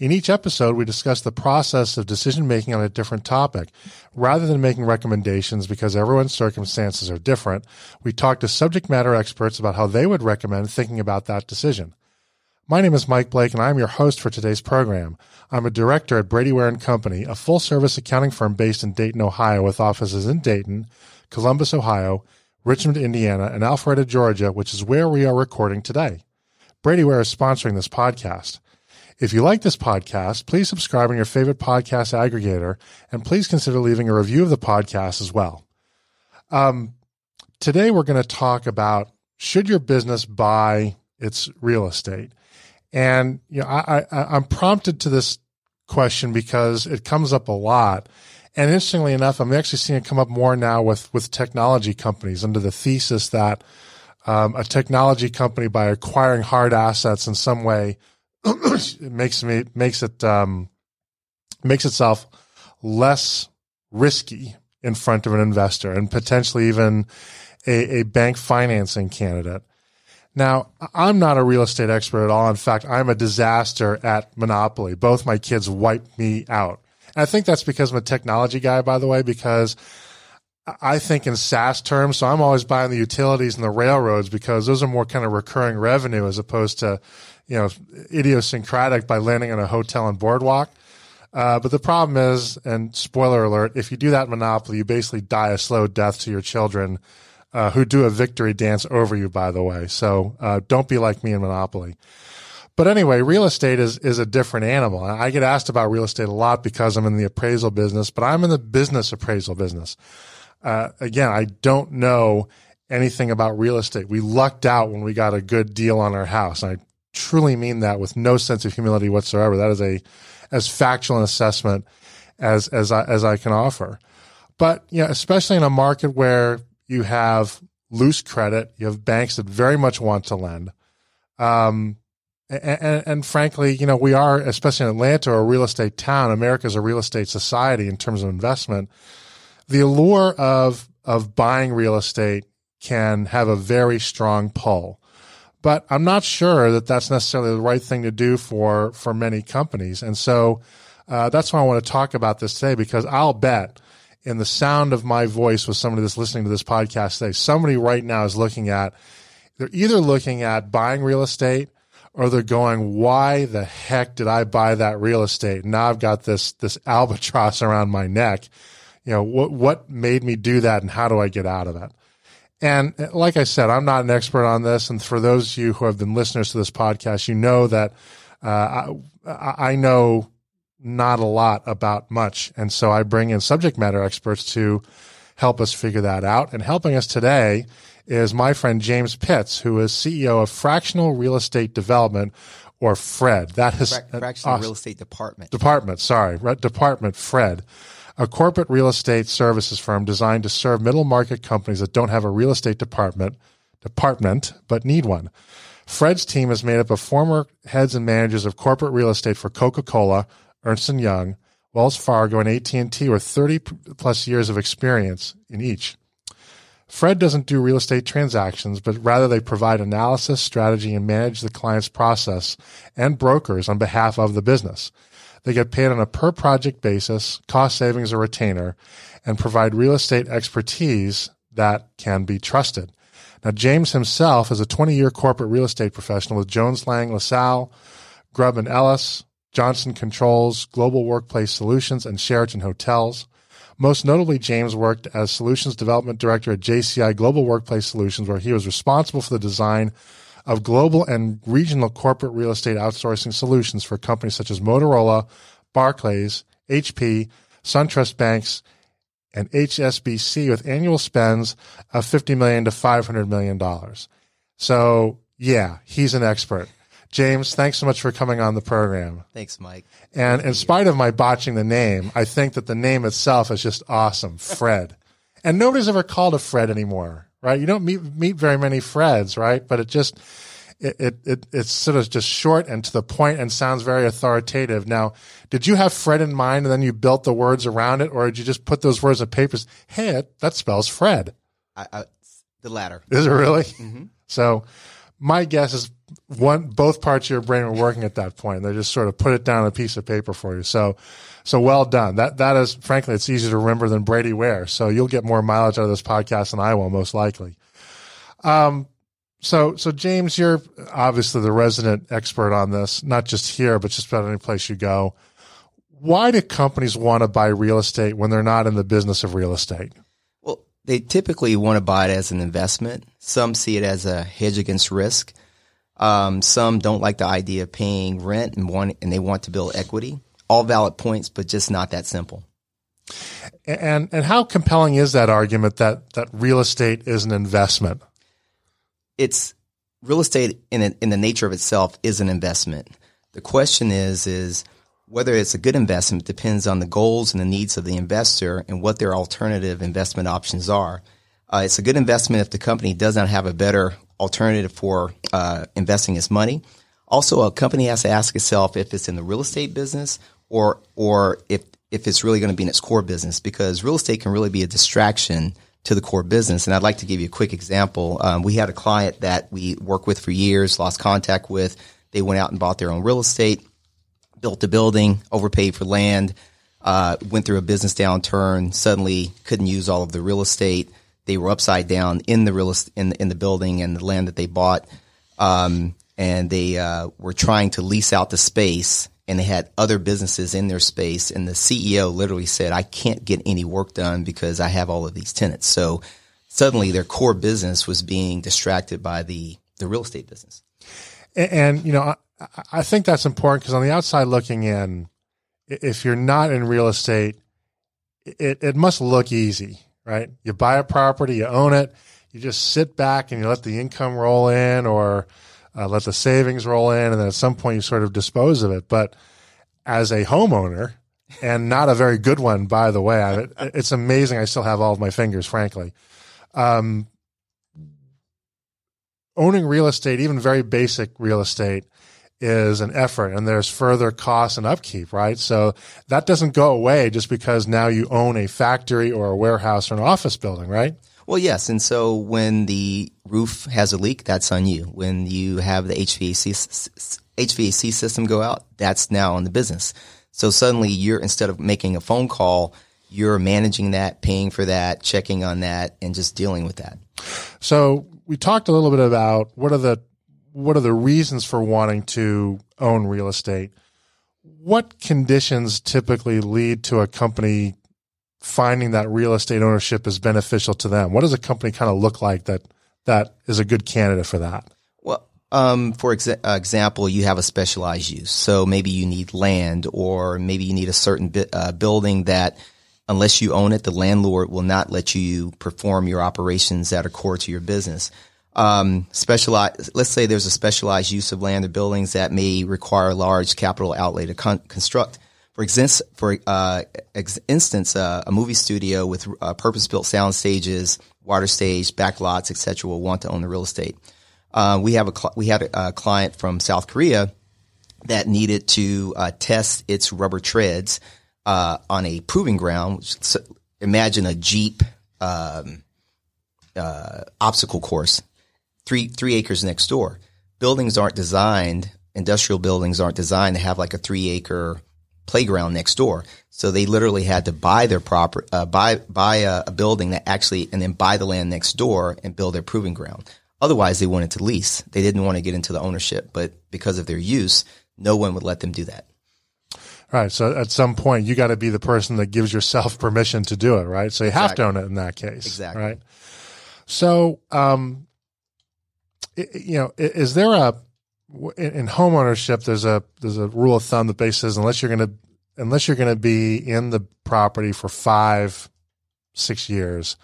In each episode, we discuss the process of decision making on a different topic. Rather than making recommendations because everyone's circumstances are different, we talk to subject matter experts about how they would recommend thinking about that decision. My name is Mike Blake and I'm your host for today's program. I'm a director at Brady Ware and Company, a full service accounting firm based in Dayton, Ohio with offices in Dayton, Columbus, Ohio, Richmond, Indiana, and Alpharetta, Georgia, which is where we are recording today. Brady Ware is sponsoring this podcast. If you like this podcast, please subscribe on your favorite podcast aggregator, and please consider leaving a review of the podcast as well. Um, today, we're going to talk about should your business buy its real estate? And you know, I, I, I'm prompted to this question because it comes up a lot and interestingly enough, I'm actually seeing it come up more now with, with technology companies under the thesis that um, a technology company, by acquiring hard assets in some way, it makes me makes it um, makes itself less risky in front of an investor and potentially even a, a bank financing candidate. Now, I'm not a real estate expert at all. In fact, I'm a disaster at Monopoly. Both my kids wiped me out. And I think that's because I'm a technology guy, by the way, because I think in SaaS terms. So I'm always buying the utilities and the railroads because those are more kind of recurring revenue as opposed to, you know, idiosyncratic by landing in a hotel and boardwalk. Uh, but the problem is, and spoiler alert, if you do that Monopoly, you basically die a slow death to your children, uh, who do a victory dance over you, by the way. So, uh, don't be like me in Monopoly. But anyway, real estate is, is a different animal. I get asked about real estate a lot because I'm in the appraisal business, but I'm in the business appraisal business. Uh, again, I don't know anything about real estate. We lucked out when we got a good deal on our house. I truly mean that with no sense of humility whatsoever. That is a, as factual an assessment as, as I, as I can offer. But, you know, especially in a market where you have loose credit, you have banks that very much want to lend. Um, and, and, frankly, you know, we are, especially in Atlanta, a real estate town. America is a real estate society in terms of investment. The allure of of buying real estate can have a very strong pull, but I'm not sure that that's necessarily the right thing to do for for many companies. And so uh, that's why I want to talk about this today because I'll bet in the sound of my voice with somebody that's listening to this podcast today, somebody right now is looking at they're either looking at buying real estate or they're going, why the heck did I buy that real estate? Now I've got this, this albatross around my neck. You know, what, what made me do that and how do I get out of it? And like I said, I'm not an expert on this. And for those of you who have been listeners to this podcast, you know that, uh, I, I know not a lot about much. And so I bring in subject matter experts to help us figure that out. And helping us today is my friend James Pitts, who is CEO of Fractional Real Estate Development, or Fred. That is Fra- Fractional Real Estate Department. Department, sorry, Department Fred, a corporate real estate services firm designed to serve middle market companies that don't have a real estate department department but need one. Fred's team is made up of former heads and managers of corporate real estate for Coca-Cola, Ernst & Young, Wells Fargo, and AT&T with 30 plus years of experience in each. Fred doesn't do real estate transactions, but rather they provide analysis, strategy, and manage the client's process and brokers on behalf of the business. They get paid on a per project basis, cost savings or retainer, and provide real estate expertise that can be trusted. Now, James himself is a 20 year corporate real estate professional with Jones Lang LaSalle, Grubb and Ellis, Johnson Controls, Global Workplace Solutions, and Sheraton Hotels. Most notably, James worked as Solutions Development Director at JCI Global Workplace Solutions, where he was responsible for the design of global and regional corporate real estate outsourcing solutions for companies such as Motorola, Barclays, HP, SunTrust Banks, and HSBC with annual spends of 50 million to 500 million dollars. So, yeah, he's an expert. James, thanks so much for coming on the program. Thanks, Mike. And in spite of my botching the name, I think that the name itself is just awesome, Fred. And nobody's ever called a Fred anymore, right? You don't meet meet very many Freds, right? But it just it, it, it it's sort of just short and to the point and sounds very authoritative. Now, did you have Fred in mind and then you built the words around it, or did you just put those words on papers? Hey, that spells Fred. I, I, the latter. Is it really? Mm-hmm. So, my guess is one both parts of your brain were working at that point. They just sort of put it down on a piece of paper for you. So, so well done. That that is frankly, it's easier to remember than Brady Ware. So you'll get more mileage out of this podcast than I will, most likely. Um, so, so James, you're obviously the resident expert on this, not just here, but just about any place you go. Why do companies want to buy real estate when they're not in the business of real estate? Well, they typically want to buy it as an investment. Some see it as a hedge against risk. Um, some don't like the idea of paying rent and want, and they want to build equity. All valid points, but just not that simple. And and how compelling is that argument that that real estate is an investment? it's real estate in a, in the nature of itself is an investment. The question is is whether it's a good investment depends on the goals and the needs of the investor and what their alternative investment options are. Uh, it's a good investment if the company does not have a better alternative for uh, investing its money. Also, a company has to ask itself if it's in the real estate business or or if if it's really going to be in its core business because real estate can really be a distraction to the core business. And I'd like to give you a quick example. Um, we had a client that we worked with for years, lost contact with. They went out and bought their own real estate, built a building, overpaid for land, uh, went through a business downturn, suddenly couldn't use all of the real estate. They were upside down in the real estate, in, in the building and the land that they bought. Um, and they uh, were trying to lease out the space and they had other businesses in their space. And the CEO literally said, I can't get any work done because I have all of these tenants. So suddenly their core business was being distracted by the, the real estate business. And, and you know, I, I think that's important because on the outside looking in, if you're not in real estate, it, it must look easy, right? You buy a property, you own it, you just sit back and you let the income roll in or, uh, let the savings roll in, and then at some point you sort of dispose of it. But as a homeowner, and not a very good one, by the way, I, it's amazing. I still have all of my fingers, frankly. Um, owning real estate, even very basic real estate, is an effort and there's further costs and upkeep, right? So that doesn't go away just because now you own a factory or a warehouse or an office building, right? Well, yes. And so when the roof has a leak, that's on you. When you have the HVAC, HVAC system go out, that's now on the business. So suddenly you're, instead of making a phone call, you're managing that, paying for that, checking on that, and just dealing with that. So we talked a little bit about what are the, what are the reasons for wanting to own real estate? What conditions typically lead to a company finding that real estate ownership is beneficial to them? What does a company kind of look like that that is a good candidate for that? Well, um, for exa- uh, example, you have a specialized use. So maybe you need land, or maybe you need a certain bi- uh, building that, unless you own it, the landlord will not let you perform your operations that are core to your business. Um, specialized, let's say there's a specialized use of land or buildings that may require large capital outlay to con- construct for, exist, for uh, ex- instance, uh, a movie studio with uh, purpose-built sound stages, water stage, back lots, etc., will want to own the real estate. Uh, we have a cl- we had a, a, client from South Korea that needed to uh, test its rubber treads uh, on a proving ground. So imagine a Jeep um, obstacle course, three three acres next door. Buildings aren't designed. Industrial buildings aren't designed to have like a three acre playground next door. So they literally had to buy their proper, uh, buy, buy a, a, building that actually, and then buy the land next door and build their proving ground. Otherwise, they wanted to lease. They didn't want to get into the ownership, but because of their use, no one would let them do that. Right. So at some point, you got to be the person that gives yourself permission to do it, right? So you exactly. have to own it in that case. Exactly. Right. So, um, you know, is there a, in, in there's a there's a rule of thumb that basically says unless you're going to unless you're going to be in the property for five six years,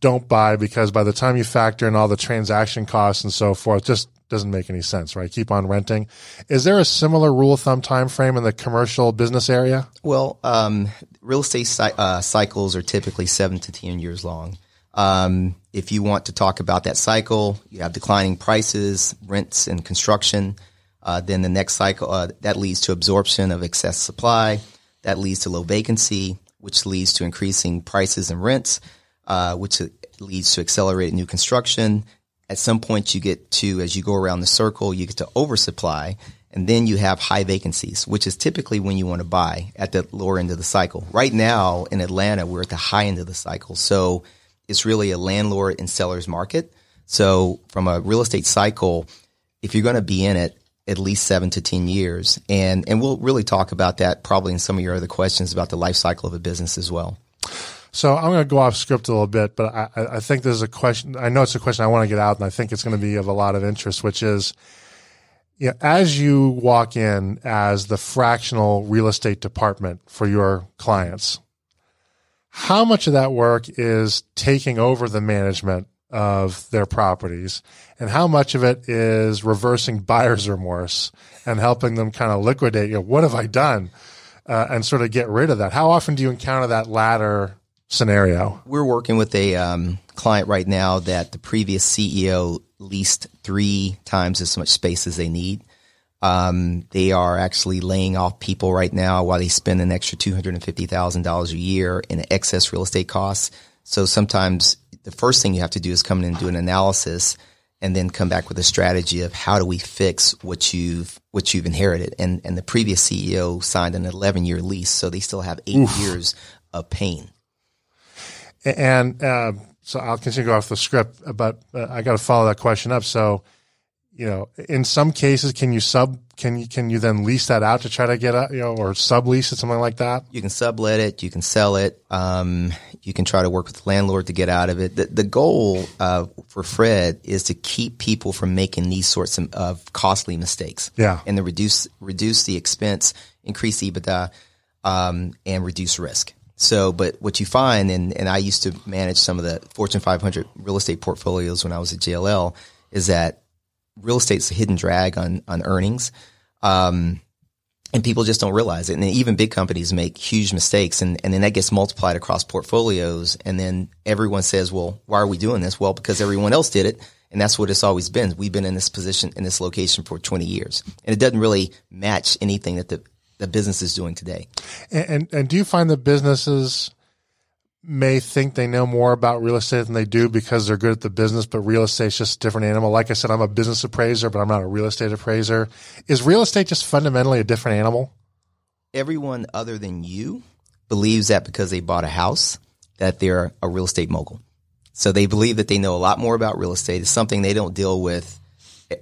don't buy because by the time you factor in all the transaction costs and so forth, just doesn't make any sense, right? Keep on renting. Is there a similar rule of thumb time frame in the commercial business area? Well, um, real estate uh, cycles are typically seven to ten years long. Um, if you want to talk about that cycle, you have declining prices, rents, and construction. Uh, then the next cycle uh, that leads to absorption of excess supply. That leads to low vacancy, which leads to increasing prices and rents, uh, which leads to accelerated new construction. At some point, you get to as you go around the circle, you get to oversupply, and then you have high vacancies, which is typically when you want to buy at the lower end of the cycle. Right now in Atlanta, we're at the high end of the cycle, so it's really a landlord and seller's market. So from a real estate cycle, if you're going to be in it, at least seven to 10 years. And, and we'll really talk about that probably in some of your other questions about the life cycle of a business as well. So I'm going to go off script a little bit, but I, I think there's a question. I know it's a question I want to get out, and I think it's going to be of a lot of interest, which is, you know, as you walk in as the fractional real estate department for your clients, how much of that work is taking over the management of their properties and how much of it is reversing buyer's remorse and helping them kind of liquidate, you know, what have I done? Uh, and sort of get rid of that. How often do you encounter that latter scenario? We're working with a um, client right now that the previous CEO leased three times as much space as they need. Um, they are actually laying off people right now while they spend an extra $250,000 a year in excess real estate costs. So sometimes the first thing you have to do is come in and do an analysis and then come back with a strategy of how do we fix what you've what you've inherited. And and the previous CEO signed an 11 year lease, so they still have eight Oof. years of pain. And uh, so I'll continue to go off the script, but uh, I got to follow that question up. So you know, in some cases, can you sub, can you, can you then lease that out to try to get a, you know, or sublease it, something like that? You can sublet it. You can sell it. Um, you can try to work with the landlord to get out of it. The, the goal, uh, for Fred is to keep people from making these sorts of, of costly mistakes. Yeah. And to reduce, reduce the expense, increase EBITDA, um, and reduce risk. So, but what you find, and, and I used to manage some of the Fortune 500 real estate portfolios when I was at JLL, is that real estate's a hidden drag on on earnings. Um, and people just don't realize it. And even big companies make huge mistakes and, and then that gets multiplied across portfolios. And then everyone says, well, why are we doing this? Well, because everyone else did it. And that's what it's always been. We've been in this position, in this location for 20 years. And it doesn't really match anything that the, the business is doing today. And, and, and do you find that businesses may think they know more about real estate than they do because they're good at the business, but real estate's just a different animal. Like I said, I'm a business appraiser, but I'm not a real estate appraiser. Is real estate just fundamentally a different animal? Everyone other than you believes that because they bought a house, that they're a real estate mogul. So they believe that they know a lot more about real estate. It's something they don't deal with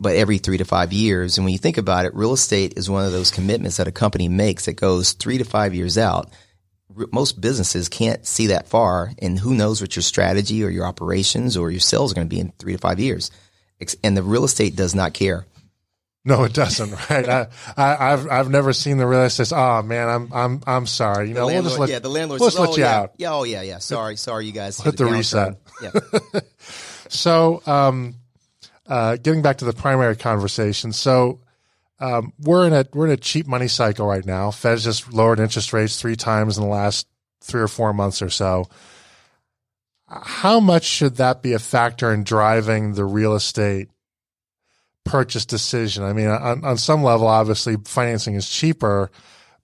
but every three to five years. And when you think about it, real estate is one of those commitments that a company makes that goes three to five years out most businesses can't see that far, and who knows what your strategy or your operations or your sales are going to be in three to five years. And the real estate does not care. No, it doesn't. Right? I, I, have I've never seen the real estate. Oh man, I'm I'm I'm sorry. You know, we'll just let, yeah, the landlord. Let's says, let oh, you yeah, out. Yeah, oh yeah, yeah. Sorry, sorry, you guys. Hit the, the reset. Yeah. so, um, uh, getting back to the primary conversation. So, um, we're in a we're in a cheap money cycle right now. Fed's just lowered interest rates three times in the last three or four months or so. How much should that be a factor in driving the real estate purchase decision? I mean, on, on some level, obviously financing is cheaper,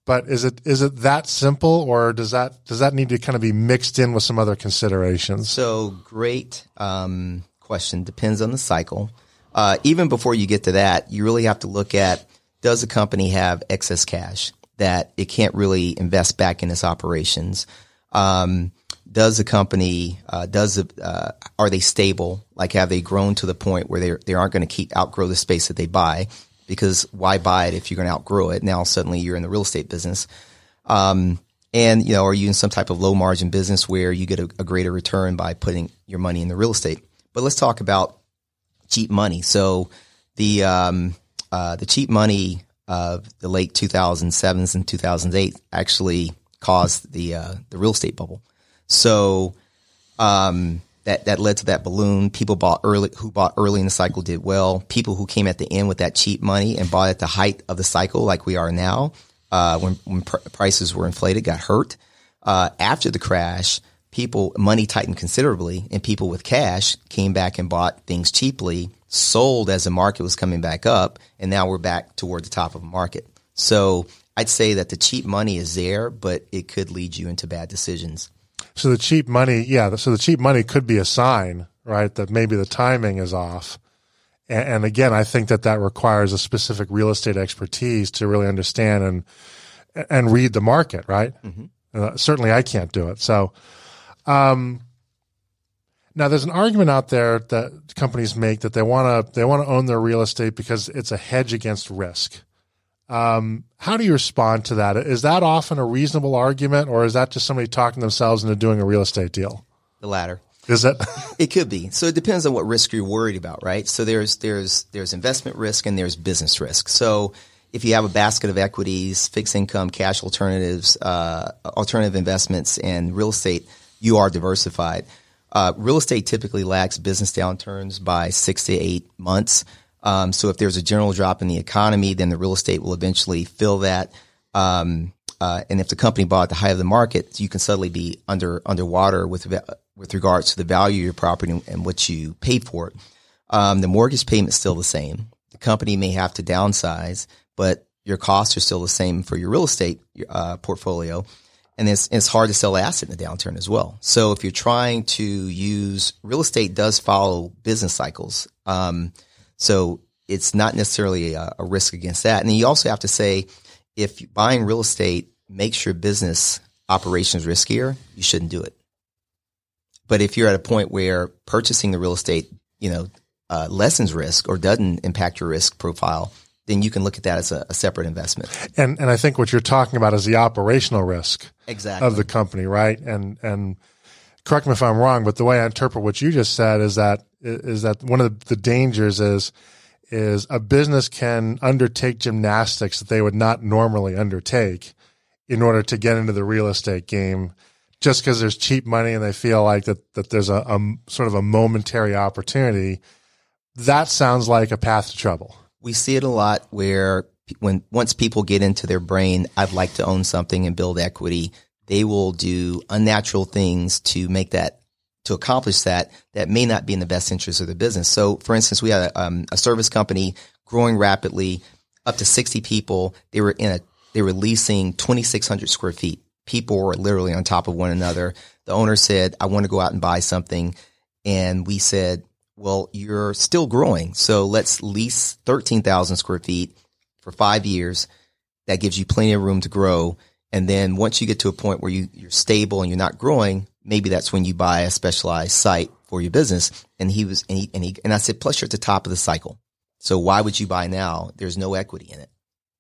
but is it is it that simple, or does that does that need to kind of be mixed in with some other considerations? So great um, question. Depends on the cycle uh, even before you get to that, you really have to look at does the company have excess cash that it can't really invest back in its operations? Um, does the company uh, does the, uh, are they stable? Like have they grown to the point where they they aren't going to keep outgrow the space that they buy? Because why buy it if you're going to outgrow it? Now suddenly you're in the real estate business. Um, and you know, are you in some type of low margin business where you get a, a greater return by putting your money in the real estate? But let's talk about cheap money. So the um, uh, the cheap money of the late 2007s and 2008 actually caused the uh, the real estate bubble. So um, that, that led to that balloon. People bought early, who bought early in the cycle did well. People who came at the end with that cheap money and bought at the height of the cycle, like we are now, uh, when, when pr- prices were inflated, got hurt. Uh, after the crash, people, money tightened considerably and people with cash came back and bought things cheaply, sold as the market was coming back up. And now we're back toward the top of the market. So I'd say that the cheap money is there, but it could lead you into bad decisions. So the cheap money, yeah. So the cheap money could be a sign, right, that maybe the timing is off. And, and again, I think that that requires a specific real estate expertise to really understand and and read the market, right? Mm-hmm. Uh, certainly, I can't do it. So, um, now there's an argument out there that companies make that they want to they want to own their real estate because it's a hedge against risk. Um, how do you respond to that? Is that often a reasonable argument, or is that just somebody talking themselves into doing a real estate deal? The latter. Is it? it could be. So it depends on what risk you're worried about, right? So there's there's there's investment risk and there's business risk. So if you have a basket of equities, fixed income, cash alternatives, uh, alternative investments, and real estate, you are diversified. Uh, real estate typically lags business downturns by six to eight months. Um, so if there's a general drop in the economy, then the real estate will eventually fill that. Um, uh, and if the company bought at the height of the market, you can suddenly be under underwater with with regards to the value of your property and what you paid for it. Um, the mortgage payment is still the same. The company may have to downsize, but your costs are still the same for your real estate uh, portfolio. And it's, it's hard to sell asset in a downturn as well. So if you're trying to use real estate does follow business cycles. Um, so it's not necessarily a, a, risk against that. And you also have to say, if buying real estate makes your business operations riskier, you shouldn't do it. But if you're at a point where purchasing the real estate, you know, uh, lessens risk or doesn't impact your risk profile, then you can look at that as a, a, separate investment. And and I think what you're talking about is the operational risk exactly. of the company, right? And and correct me if I'm wrong, but the way I interpret what you just said is that is that one of the dangers is is a business can undertake gymnastics that they would not normally undertake in order to get into the real estate game just because there's cheap money and they feel like that that there's a, a sort of a momentary opportunity that sounds like a path to trouble we see it a lot where when once people get into their brain, I'd like to own something and build equity, they will do unnatural things to make that to accomplish that that may not be in the best interest of the business. So, for instance, we had a, um, a service company growing rapidly, up to sixty people. They were in a they were leasing twenty six hundred square feet. People were literally on top of one another. The owner said, "I want to go out and buy something," and we said, well, you're still growing. So let's lease 13,000 square feet for five years. That gives you plenty of room to grow. And then once you get to a point where you, you're stable and you're not growing, maybe that's when you buy a specialized site for your business. And he was, and he, and he, and I said, plus you're at the top of the cycle. So why would you buy now? There's no equity in it.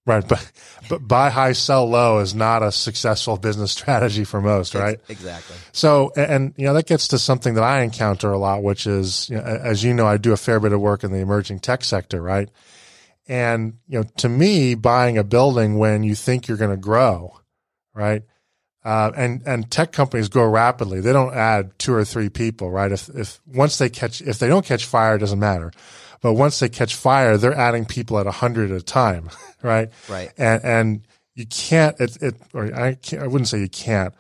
Right, but but buy high, sell low is not a successful business strategy for most, right? Exactly. So, and you know that gets to something that I encounter a lot, which is, you know, as you know, I do a fair bit of work in the emerging tech sector, right? And you know, to me, buying a building when you think you're going to grow, right? Uh, and and tech companies grow rapidly. They don't add two or three people, right? If if once they catch, if they don't catch fire, it doesn't matter. But once they catch fire, they're adding people at a hundred at a time, right? Right. And and you can't. It it or I can't, I wouldn't say you can't,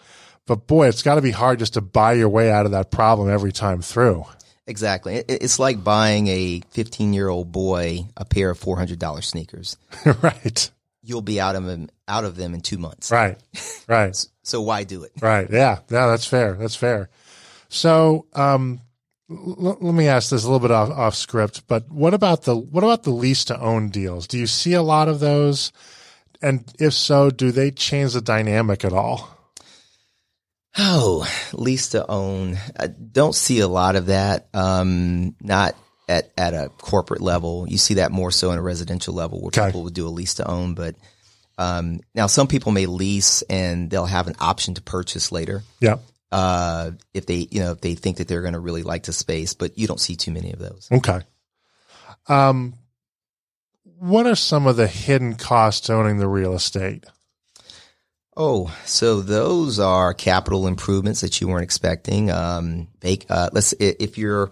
but boy, it's got to be hard just to buy your way out of that problem every time through. Exactly. It's like buying a 15 year old boy a pair of $400 sneakers. right. You'll be out of them, out of them in two months. Right. Right. so why do it? Right. Yeah. Yeah. That's fair. That's fair. So, um, let me ask this a little bit off, off script, but what about the what about the lease to own deals? Do you see a lot of those? And if so, do they change the dynamic at all? Oh, lease to own. I don't see a lot of that. Um, not at, at a corporate level. You see that more so in a residential level where okay. people would do a lease to own. But um, now some people may lease and they'll have an option to purchase later. Yeah uh, if they, you know, if they think that they're going to really like the space, but you don't see too many of those. Okay. Um, what are some of the hidden costs owning the real estate? Oh, so those are capital improvements that you weren't expecting. Um, vac- uh, let's if you're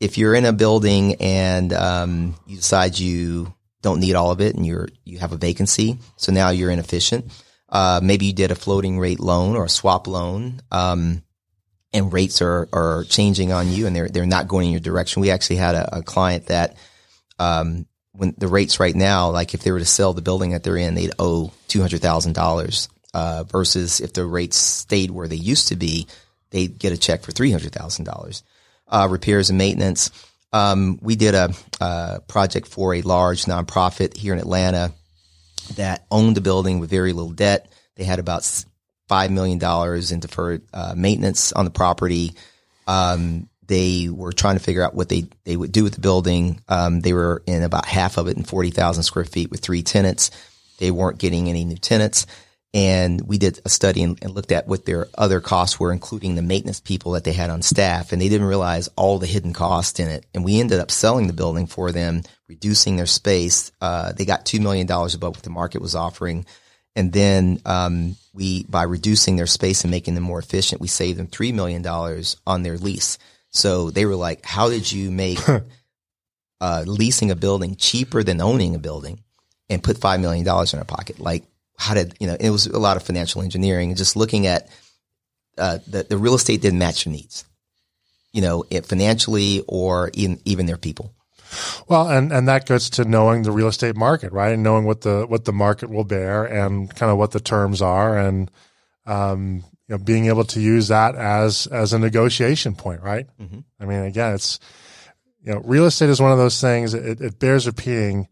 if you're in a building and um, you decide you don't need all of it and you're you have a vacancy, so now you're inefficient. Uh, maybe you did a floating rate loan or a swap loan, um, and rates are are changing on you and they're they're not going in your direction. We actually had a, a client that um, when the rates right now, like if they were to sell the building that they're in, they'd owe two hundred thousand dollars uh, versus if the rates stayed where they used to be, they'd get a check for three hundred thousand uh, dollars. Repairs and maintenance. Um, we did a, a, project for a large nonprofit here in Atlanta that owned the building with very little debt. They had about five million dollars in deferred uh, maintenance on the property. Um, they were trying to figure out what they they would do with the building. Um, they were in about half of it in forty thousand square feet with three tenants. They weren't getting any new tenants. And we did a study and, and, looked at what their other costs were, including the maintenance people that they had on staff. And they didn't realize all the hidden costs in it. And we ended up selling the building for them, reducing their space. Uh, they got $2 million above what the market was offering. And then, um, we, by reducing their space and making them more efficient, we saved them $3 million on their lease. So they were like, how did you make, uh, leasing a building cheaper than owning a building and put $5 million in our pocket? Like, how did you know? It was a lot of financial engineering and just looking at uh, the the real estate didn't match your needs, you know, it financially or even even their people. Well, and and that goes to knowing the real estate market, right? And knowing what the what the market will bear and kind of what the terms are, and um, you know, being able to use that as as a negotiation point, right? Mm-hmm. I mean, again, it's you know, real estate is one of those things. It, it bears repeating.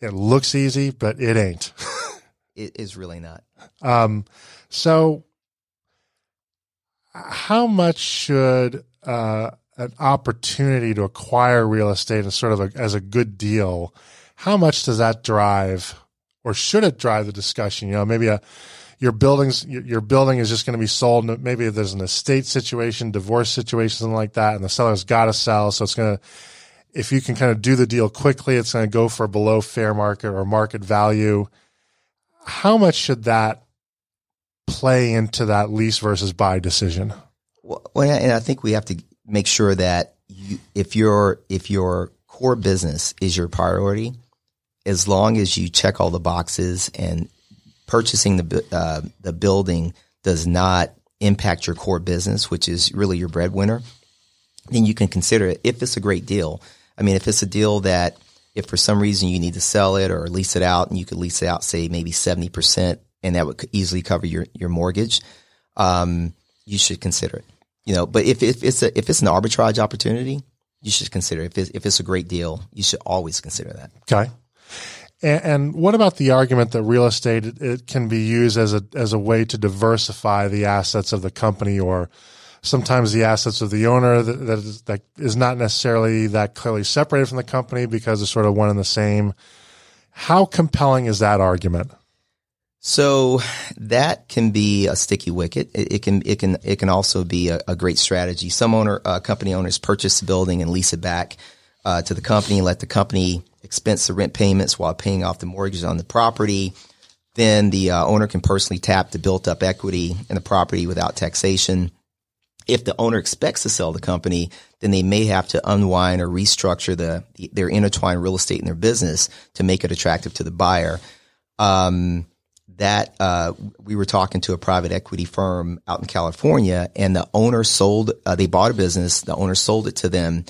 It looks easy, but it ain't. it is really not. Um, so, how much should uh, an opportunity to acquire real estate as sort of a, as a good deal? How much does that drive, or should it drive the discussion? You know, maybe a your buildings your building is just going to be sold. Maybe there's an estate situation, divorce situation, something like that, and the seller's got to sell, so it's going to if you can kind of do the deal quickly, it's going to go for below fair market or market value how much should that play into that lease versus buy decision? Well, and I think we have to make sure that you, if your if your core business is your priority, as long as you check all the boxes and purchasing the uh, the building does not impact your core business, which is really your breadwinner, then you can consider it if it's a great deal. I mean, if it's a deal that if for some reason you need to sell it or lease it out and you could lease it out, say maybe 70% and that would easily cover your, your mortgage, um, you should consider it. You know, but if, if it's a, if it's an arbitrage opportunity, you should consider it. If it's, if it's a great deal, you should always consider that. Okay. And, what about the argument that real estate it, it can be used as a as a way to diversify the assets of the company or sometimes the assets of the owner that, that, is, that is not necessarily that clearly separated from the company because it's sort of one and the same. How compelling is that argument? So that can be a sticky wicket. It, it can it can it can also be a, a great strategy. Some owner uh, company owners purchase the building and lease it back uh, to the company let the company expense the rent payments while paying off the mortgages on the property. Then the uh, owner can personally tap the built up equity in the property without taxation if the owner expects to sell the company, then they may have to unwind or restructure the their intertwined real estate in their business to make it attractive to the buyer. Um, that uh, we were talking to a private equity firm out in California, and the owner sold. Uh, they bought a business. The owner sold it to them,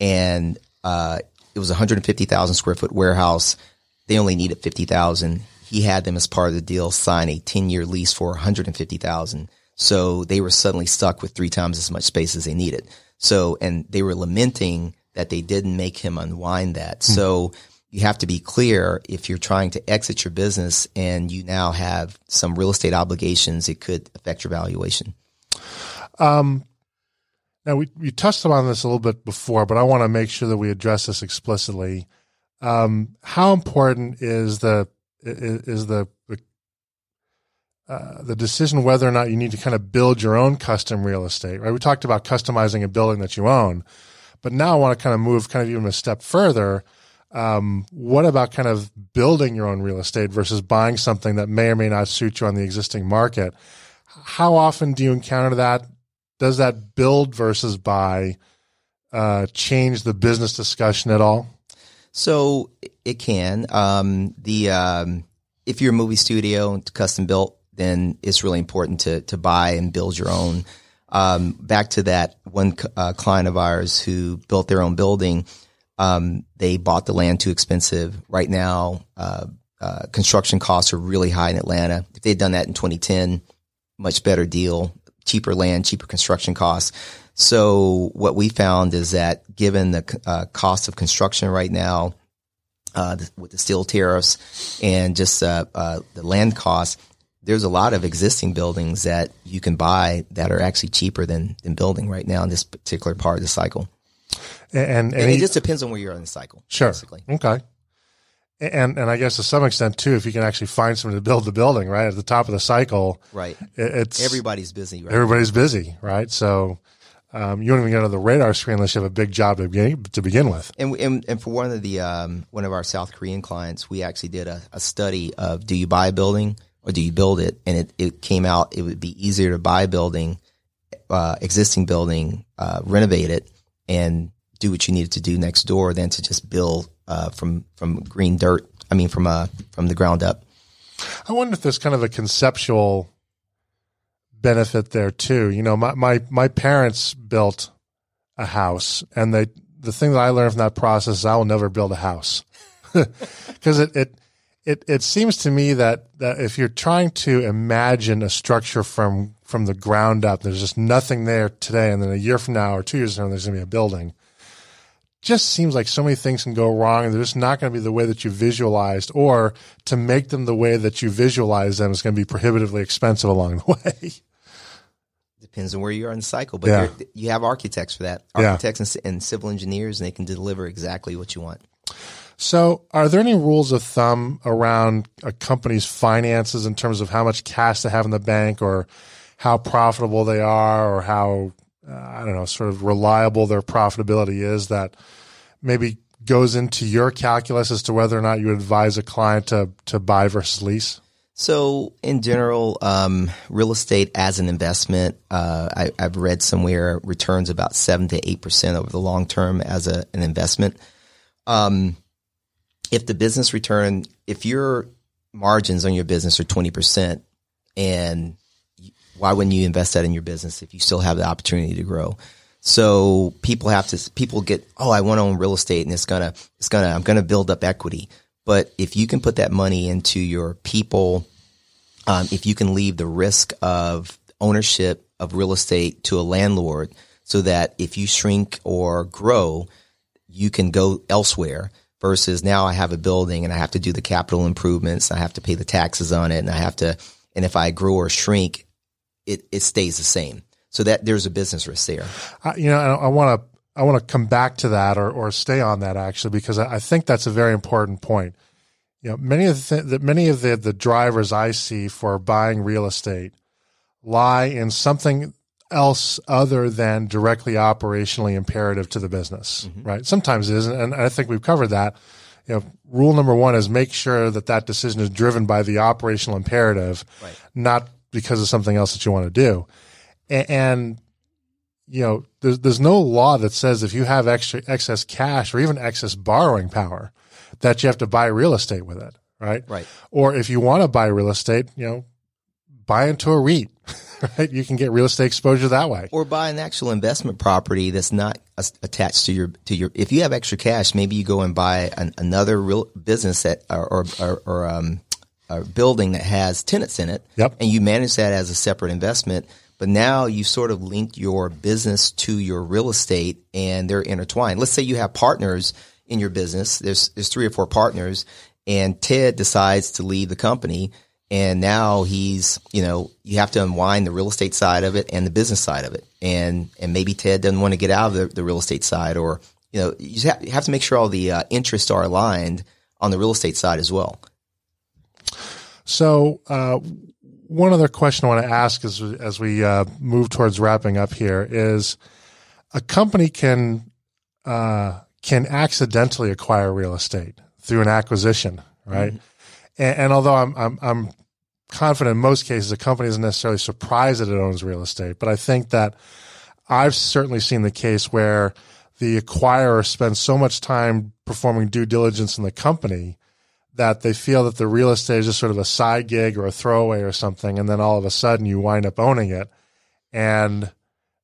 and uh, it was a 150,000 square foot warehouse. They only needed 50,000. He had them as part of the deal sign a 10 year lease for 150,000. So they were suddenly stuck with three times as much space as they needed. So, and they were lamenting that they didn't make him unwind that. Hmm. So you have to be clear if you're trying to exit your business and you now have some real estate obligations, it could affect your valuation. Um, now we, we touched on this a little bit before, but I want to make sure that we address this explicitly. Um, how important is the is the, the uh, the decision whether or not you need to kind of build your own custom real estate, right? We talked about customizing a building that you own, but now I want to kind of move kind of even a step further. Um, what about kind of building your own real estate versus buying something that may or may not suit you on the existing market? How often do you encounter that? Does that build versus buy uh, change the business discussion at all? So it can. Um, the um, if you're a movie studio and custom built, then it's really important to to buy and build your own. Um, back to that one uh, client of ours who built their own building. Um, they bought the land too expensive. Right now, uh, uh, construction costs are really high in Atlanta. If they'd done that in 2010, much better deal, cheaper land, cheaper construction costs. So what we found is that given the uh, cost of construction right now, uh, with the steel tariffs and just uh, the land costs, there's a lot of existing buildings that you can buy that are actually cheaper than than building right now in this particular part of the cycle. And, and, and it just depends on where you're in the cycle. Sure. Basically. Okay. And and I guess to some extent too, if you can actually find someone to build the building right at the top of the cycle, right? It's everybody's busy. Right? Everybody's busy, right? So um, you don't even get on the radar screen unless you have a big job to begin to begin with. And and, and for one of the um, one of our South Korean clients, we actually did a, a, study of do you buy a building or do you build it, and it, it came out it would be easier to buy a building, uh, existing building, uh, renovate it, and do what you needed to do next door than to just build uh, from from green dirt. I mean, from uh, from the ground up. I wonder if there's kind of a conceptual benefit there too. You know, my my my parents built a house, and they the thing that I learned from that process is I will never build a house because it, it it it seems to me that that if you're trying to imagine a structure from from the ground up, there's just nothing there today, and then a year from now or two years from now, there's going to be a building just seems like so many things can go wrong and they're just not going to be the way that you visualized or to make them the way that you visualize them is going to be prohibitively expensive along the way. Depends on where you are in the cycle, but yeah. you have architects for that, architects yeah. and, and civil engineers, and they can deliver exactly what you want. So, are there any rules of thumb around a company's finances in terms of how much cash they have in the bank or how profitable they are or how uh, I don't know, sort of reliable their profitability is that maybe goes into your calculus as to whether or not you advise a client to to buy versus lease? So, in general, um, real estate as an investment, uh, I, have read somewhere returns about seven to eight percent over the long term as a, an investment. Um, if the business return, if your margins on your business are twenty percent, and why wouldn't you invest that in your business if you still have the opportunity to grow? So people have to, people get, oh, I want to own real estate and it's gonna, it's gonna, I'm gonna build up equity. But if you can put that money into your people, um, if you can leave the risk of ownership of real estate to a landlord so that if you shrink or grow, you can go elsewhere versus now I have a building and I have to do the capital improvements. And I have to pay the taxes on it and I have to, and if I grow or shrink, it, it stays the same. So that there's a business risk there. You know, I want to I want to come back to that or, or stay on that actually because I, I think that's a very important point. You know, many of the, the many of the, the drivers I see for buying real estate lie in something else other than directly operationally imperative to the business, mm-hmm. right? Sometimes it isn't, and I think we've covered that. You know, rule number one is make sure that that decision is driven by the operational imperative, right. not because of something else that you want to do. And, and you know, there's, there's no law that says if you have extra excess cash or even excess borrowing power that you have to buy real estate with it. Right. Right. Or if you want to buy real estate, you know, buy into a REIT. Right. You can get real estate exposure that way. Or buy an actual investment property that's not attached to your, to your, if you have extra cash, maybe you go and buy an, another real business that, or, or, or, or um, a building that has tenants in it, yep. and you manage that as a separate investment. But now you sort of linked your business to your real estate, and they're intertwined. Let's say you have partners in your business. There's there's three or four partners, and Ted decides to leave the company, and now he's you know you have to unwind the real estate side of it and the business side of it, and and maybe Ted doesn't want to get out of the, the real estate side, or you know you have, you have to make sure all the uh, interests are aligned on the real estate side as well. So, uh, one other question I want to ask as as we uh, move towards wrapping up here is, a company can uh, can accidentally acquire real estate through an acquisition, right? Mm-hmm. And, and, although I'm, I'm, I'm confident in most cases a company isn't necessarily surprised that it owns real estate, but I think that I've certainly seen the case where the acquirer spends so much time performing due diligence in the company that they feel that the real estate is just sort of a side gig or a throwaway or something. And then all of a sudden you wind up owning it. And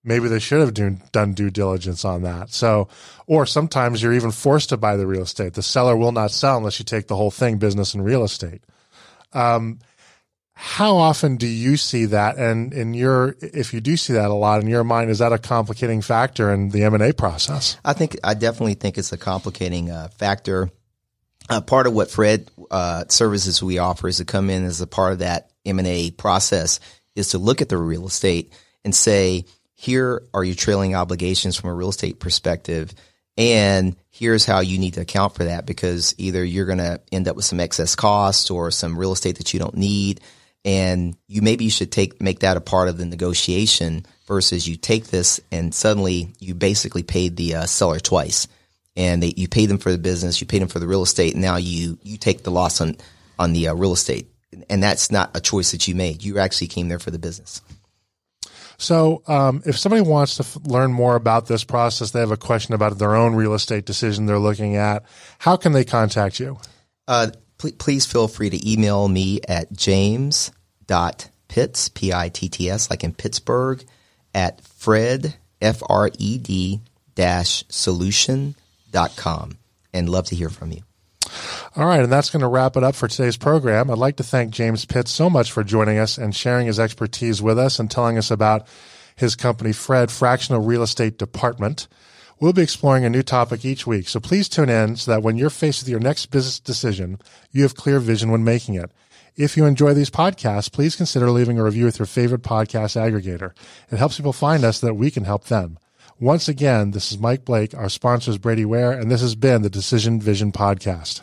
maybe they should have do, done due diligence on that. So, or sometimes you're even forced to buy the real estate. The seller will not sell unless you take the whole thing, business and real estate. Um, how often do you see that? And in your, if you do see that a lot in your mind, is that a complicating factor in the M and A process? I think I definitely think it's a complicating uh, factor. Uh, part of what Fred uh, services we offer is to come in as a part of that M and A process is to look at the real estate and say, here are your trailing obligations from a real estate perspective. And here's how you need to account for that because either you're going to end up with some excess costs or some real estate that you don't need and you maybe you should take make that a part of the negotiation versus you take this and suddenly you basically paid the uh, seller twice. And they, you paid them for the business you paid them for the real estate and now you you take the loss on on the uh, real estate. And that's not a choice that you made. You actually came there for the business so um, if somebody wants to f- learn more about this process they have a question about their own real estate decision they're looking at how can they contact you uh, please feel free to email me at james.pitts, P-I-T-T-S, like in Pittsburgh, at fred, F-R-E-D dash solution.com and love to hear from you. All right, and that's going to wrap it up for today's program. I'd like to thank James Pitts so much for joining us and sharing his expertise with us and telling us about his company, Fred Fractional Real Estate Department. We'll be exploring a new topic each week, so please tune in so that when you're faced with your next business decision, you have clear vision when making it. If you enjoy these podcasts, please consider leaving a review with your favorite podcast aggregator. It helps people find us so that we can help them. Once again, this is Mike Blake, our sponsor is Brady Ware, and this has been the Decision Vision Podcast.